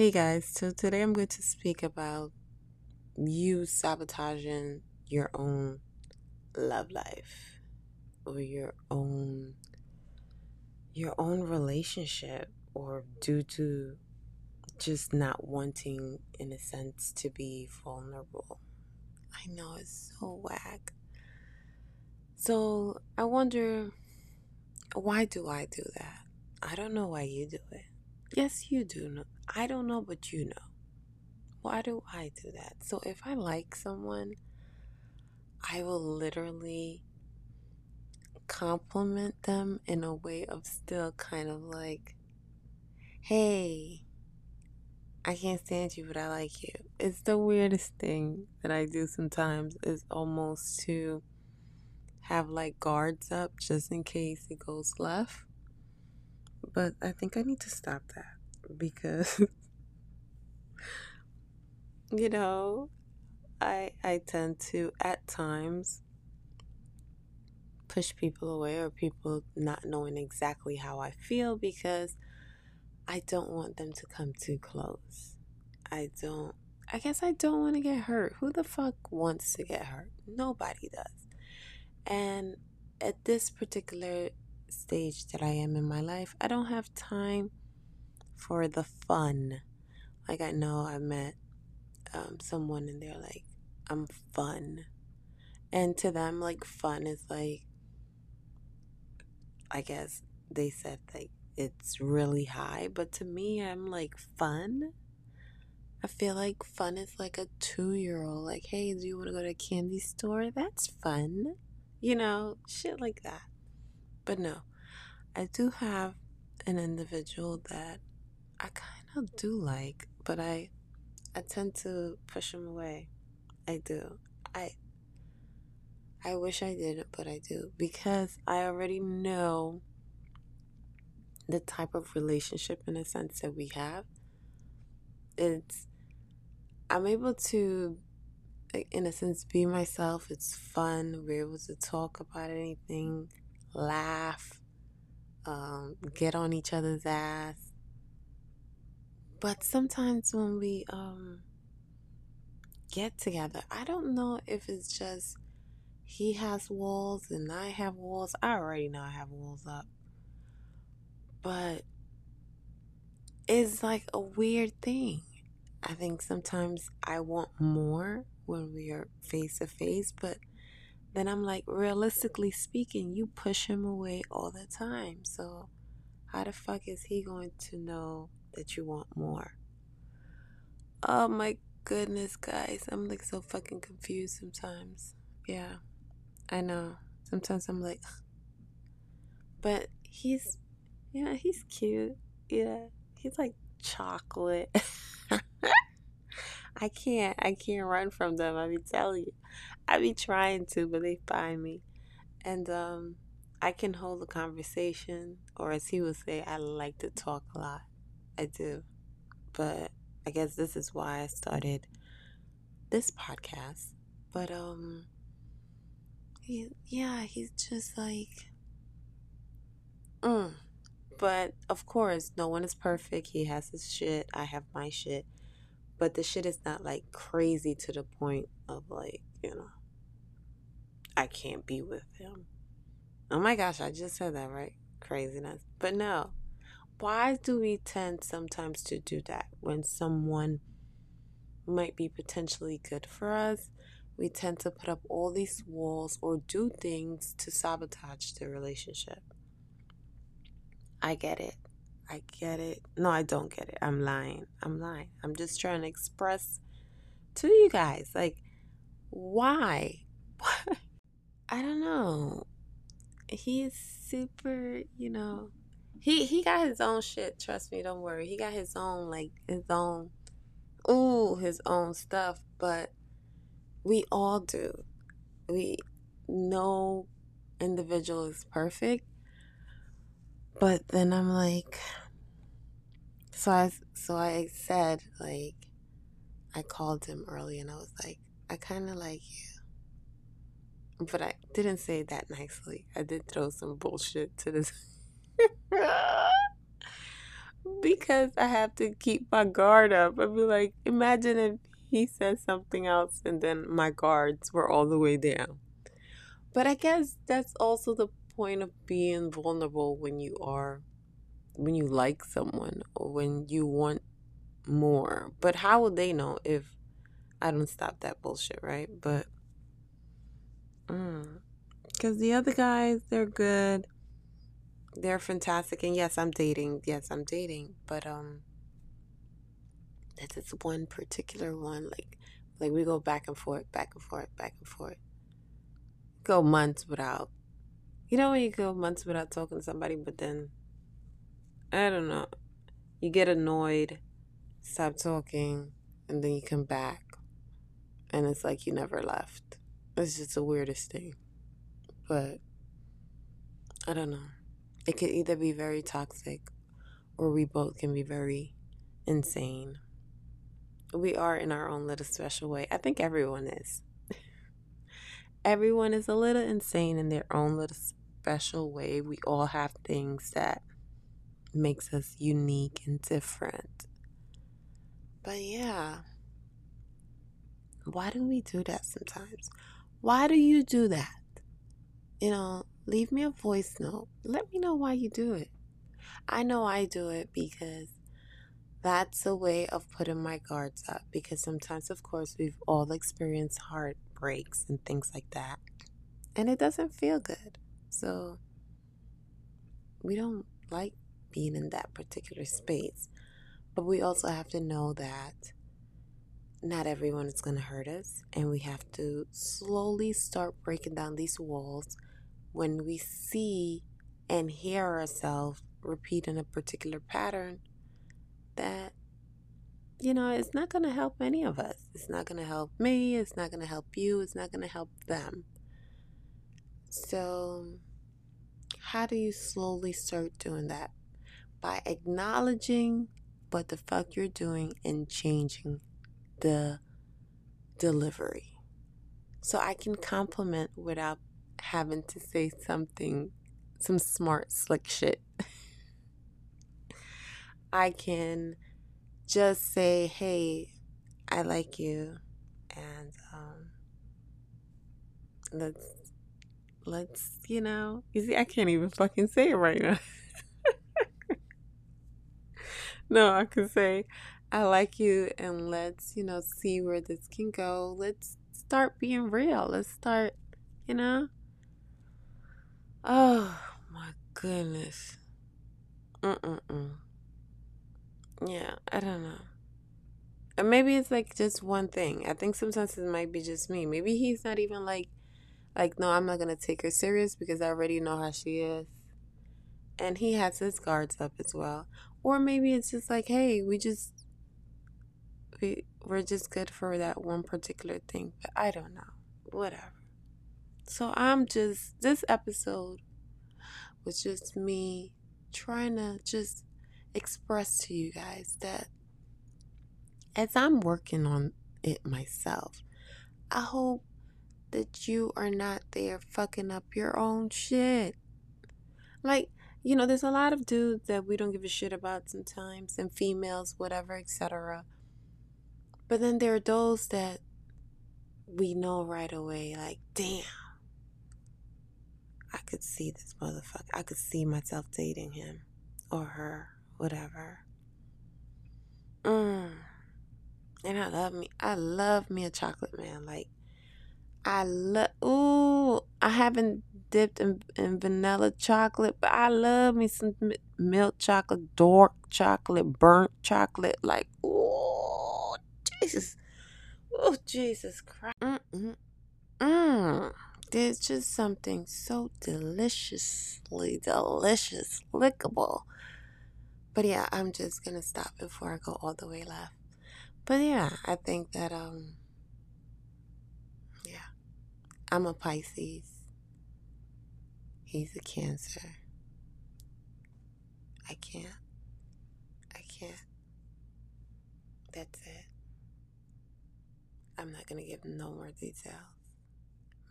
Hey guys, so today I'm going to speak about you sabotaging your own love life or your own your own relationship or due to just not wanting in a sense to be vulnerable. I know it's so whack. So I wonder why do I do that? I don't know why you do it. Yes, you do know. I don't know, but you know. Why do I do that? So if I like someone, I will literally compliment them in a way of still kind of like, hey, I can't stand you, but I like you. It's the weirdest thing that I do sometimes is almost to have like guards up just in case it goes left. But I think I need to stop that because you know, I I tend to at times push people away or people not knowing exactly how I feel because I don't want them to come too close. I don't I guess I don't want to get hurt. Who the fuck wants to get hurt? Nobody does. And at this particular stage that I am in my life, I don't have time for the fun. Like I know I met um, someone and they're like, I'm fun. And to them, like, fun is like, I guess they said like it's really high, but to me, I'm like, fun. I feel like fun is like a two year old. Like, hey, do you want to go to a candy store? That's fun. You know, shit like that. But no, I do have an individual that I kind of do like, but I I tend to push him away. I do. I I wish I didn't, but I do because I already know the type of relationship in a sense that we have. It's I'm able to in a sense be myself. It's fun. We're able to talk about anything, laugh, um, get on each other's ass but sometimes when we um get together, I don't know if it's just he has walls and I have walls. I already know I have walls up. But it's like a weird thing. I think sometimes I want more when we are face to face, but then I'm like, realistically speaking, you push him away all the time. So, how the fuck is he going to know that you want more. Oh my goodness, guys. I'm like so fucking confused sometimes. Yeah, I know. Sometimes I'm like, Ugh. but he's, yeah, he's cute. Yeah, he's like chocolate. I can't, I can't run from them. I be telling you, I be trying to, but they find me, and um, I can hold a conversation, or as he would say, I like to talk a lot. I do. But I guess this is why I started this podcast. But um he, yeah, he's just like mm. But of course, no one is perfect. He has his shit. I have my shit. But the shit is not like crazy to the point of like, you know, I can't be with him. Oh my gosh, I just said that, right? Craziness. But no, why do we tend sometimes to do that when someone might be potentially good for us? We tend to put up all these walls or do things to sabotage the relationship. I get it. I get it. No, I don't get it. I'm lying. I'm lying. I'm just trying to express to you guys like why? I don't know. He's super, you know, he he got his own shit. Trust me, don't worry. He got his own like his own, ooh, his own stuff. But we all do. We no individual is perfect. But then I'm like, so I so I said like, I called him early and I was like, I kind of like you, but I didn't say that nicely. I did throw some bullshit to this. because I have to keep my guard up. I'd be like, imagine if he says something else and then my guards were all the way down. But I guess that's also the point of being vulnerable when you are when you like someone or when you want more. But how would they know if I don't stop that bullshit, right? But because mm, the other guys, they're good, they're fantastic, and yes, I'm dating. Yes, I'm dating, but um, this is one particular one. Like, like we go back and forth, back and forth, back and forth. Go months without. You know when you go months without talking to somebody, but then I don't know. You get annoyed, stop talking, and then you come back. And it's like you never left. It's just the weirdest thing. But I don't know. It could either be very toxic or we both can be very insane. We are in our own little special way. I think everyone is. everyone is a little insane in their own little special way. We all have things that makes us unique and different. But yeah, why do we do that sometimes? Why do you do that? You know, leave me a voice note. Let me know why you do it. I know I do it because that's a way of putting my guards up. Because sometimes, of course, we've all experienced heartbreaks and things like that. And it doesn't feel good. So we don't like being in that particular space. But we also have to know that not everyone is going to hurt us, and we have to slowly start breaking down these walls when we see and hear ourselves repeating a particular pattern that you know it's not going to help any of us it's not going to help me it's not going to help you it's not going to help them so how do you slowly start doing that by acknowledging what the fuck you're doing and changing the delivery. So I can compliment without having to say something, some smart, slick shit. I can just say, hey, I like you, and um, let's, let's, you know, you see, I can't even fucking say it right now. no, I can say, I like you and let's, you know, see where this can go. Let's start being real. Let's start, you know. Oh my goodness. Mm-mm-mm. Yeah, I don't know. And maybe it's like just one thing. I think sometimes it might be just me. Maybe he's not even like, like, no, I'm not going to take her serious because I already know how she is. And he has his guards up as well. Or maybe it's just like, hey, we just we we're just good for that one particular thing, but I don't know. Whatever. So I'm just this episode was just me trying to just express to you guys that as I'm working on it myself, I hope that you are not there fucking up your own shit. Like, you know, there's a lot of dudes that we don't give a shit about sometimes, and females, whatever, etc. But then there are those that we know right away, like, damn, I could see this motherfucker. I could see myself dating him or her, whatever. Mm. And I love me. I love me a chocolate man. Like, I love. Ooh, I haven't dipped in, in vanilla chocolate, but I love me some milk chocolate, dark chocolate, burnt chocolate. Like, ooh. Jesus. Oh, Jesus Christ. Mm-mm-mm. There's just something so deliciously delicious, lickable. But yeah, I'm just gonna stop before I go all the way left. But yeah, I think that um. I'm a Pisces. He's a Cancer. I can't. I can't. That's it. I'm not going to give no more details.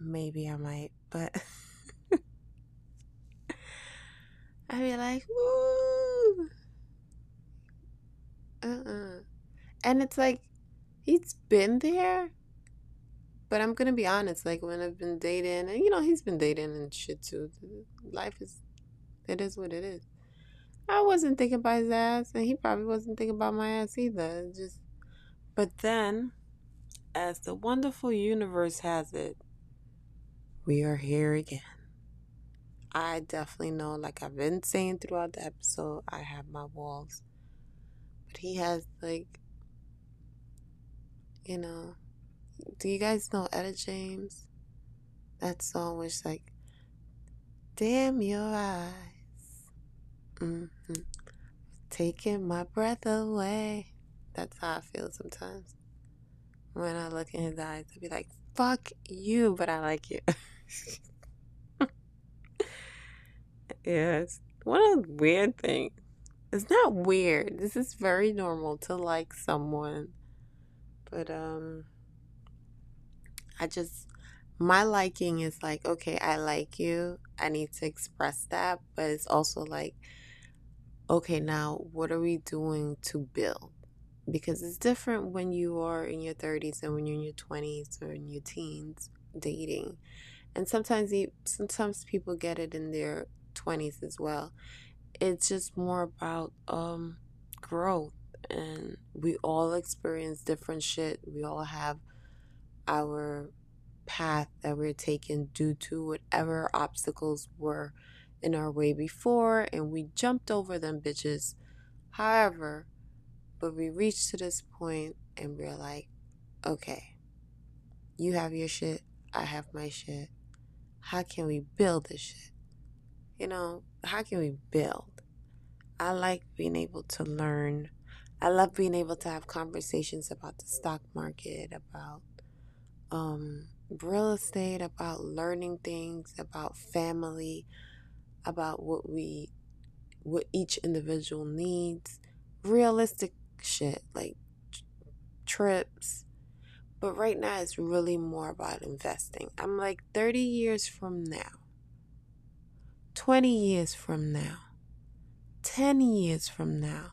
Maybe I might, but I'd be like, woo. uh-uh. And it's like he's been there. But I'm gonna be honest, like when I've been dating and you know, he's been dating and shit too. Life is it is what it is. I wasn't thinking about his ass and he probably wasn't thinking about my ass either. Just but then as the wonderful universe has it, we are here again. I definitely know, like I've been saying throughout the episode, I have my walls. But he has, like, you know, do you guys know Etta James? That song was like, Damn your eyes. Mm-hmm. Taking my breath away. That's how I feel sometimes. When I look in his eyes, I'll be like, fuck you, but I like you. yes. What a weird thing. It's not weird. This is very normal to like someone. But um I just my liking is like, okay, I like you. I need to express that, but it's also like okay, now what are we doing to build? Because it's different when you are in your 30s and when you're in your 20s or in your teens dating. And sometimes you, sometimes people get it in their 20s as well. It's just more about um, growth, and we all experience different shit. We all have our path that we're taking due to whatever obstacles were in our way before, and we jumped over them bitches. However, but we reached to this point and we're like, okay, you have your shit, I have my shit. How can we build this shit? you know, how can we build? I like being able to learn. I love being able to have conversations about the stock market, about um, real estate, about learning things, about family, about what we, what each individual needs, realistic shit like trips. But right now, it's really more about investing. I'm like 30 years from now 20 years from now, 10 years from now,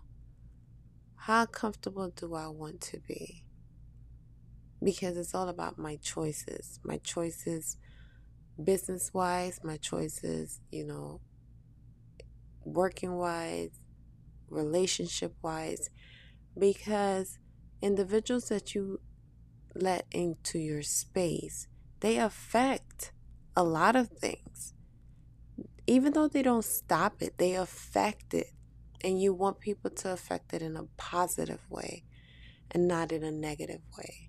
how comfortable do I want to be? Because it's all about my choices. My choices, business wise, my choices, you know, working wise, relationship wise. Because individuals that you let into your space, they affect a lot of things even though they don't stop it, they affect it. And you want people to affect it in a positive way and not in a negative way.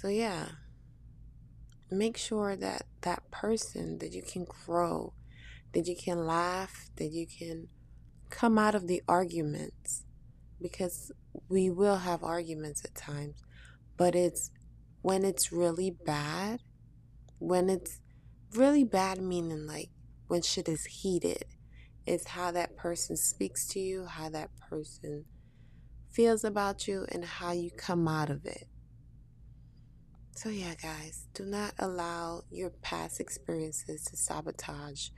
So, yeah, make sure that that person that you can grow, that you can laugh, that you can come out of the arguments because we will have arguments at times, but it's when it's really bad, when it's really bad, meaning like when shit is heated is how that person speaks to you, how that person feels about you, and how you come out of it. So, yeah, guys, do not allow your past experiences to sabotage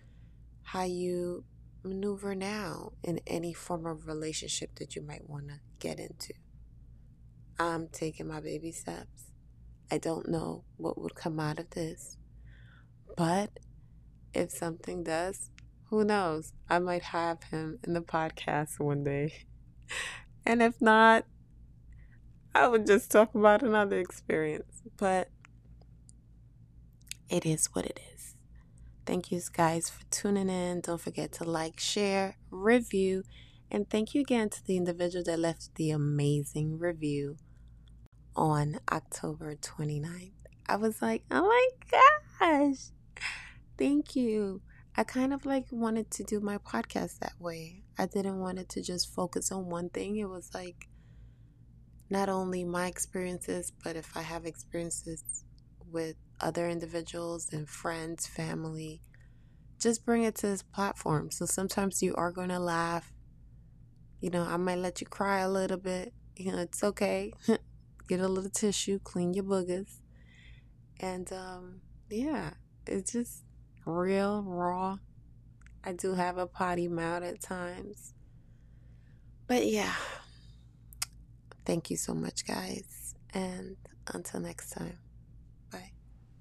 how you maneuver now in any form of relationship that you might want to get into. I'm taking my baby steps. I don't know what would come out of this, but if something does, who knows? I might have him in the podcast one day. And if not, I would just talk about another experience. But it is what it is. Thank you guys for tuning in. Don't forget to like, share, review, and thank you again to the individual that left the amazing review on October 29th. I was like, oh my gosh. Thank you. I kind of like wanted to do my podcast that way. I didn't want it to just focus on one thing. It was like not only my experiences, but if I have experiences with other individuals and friends, family, just bring it to this platform. So sometimes you are going to laugh. You know, I might let you cry a little bit. You know, it's okay. Get a little tissue, clean your boogers. And um, yeah, it's just real raw. I do have a potty mouth at times. But yeah, Thank you so much, guys. And until next time.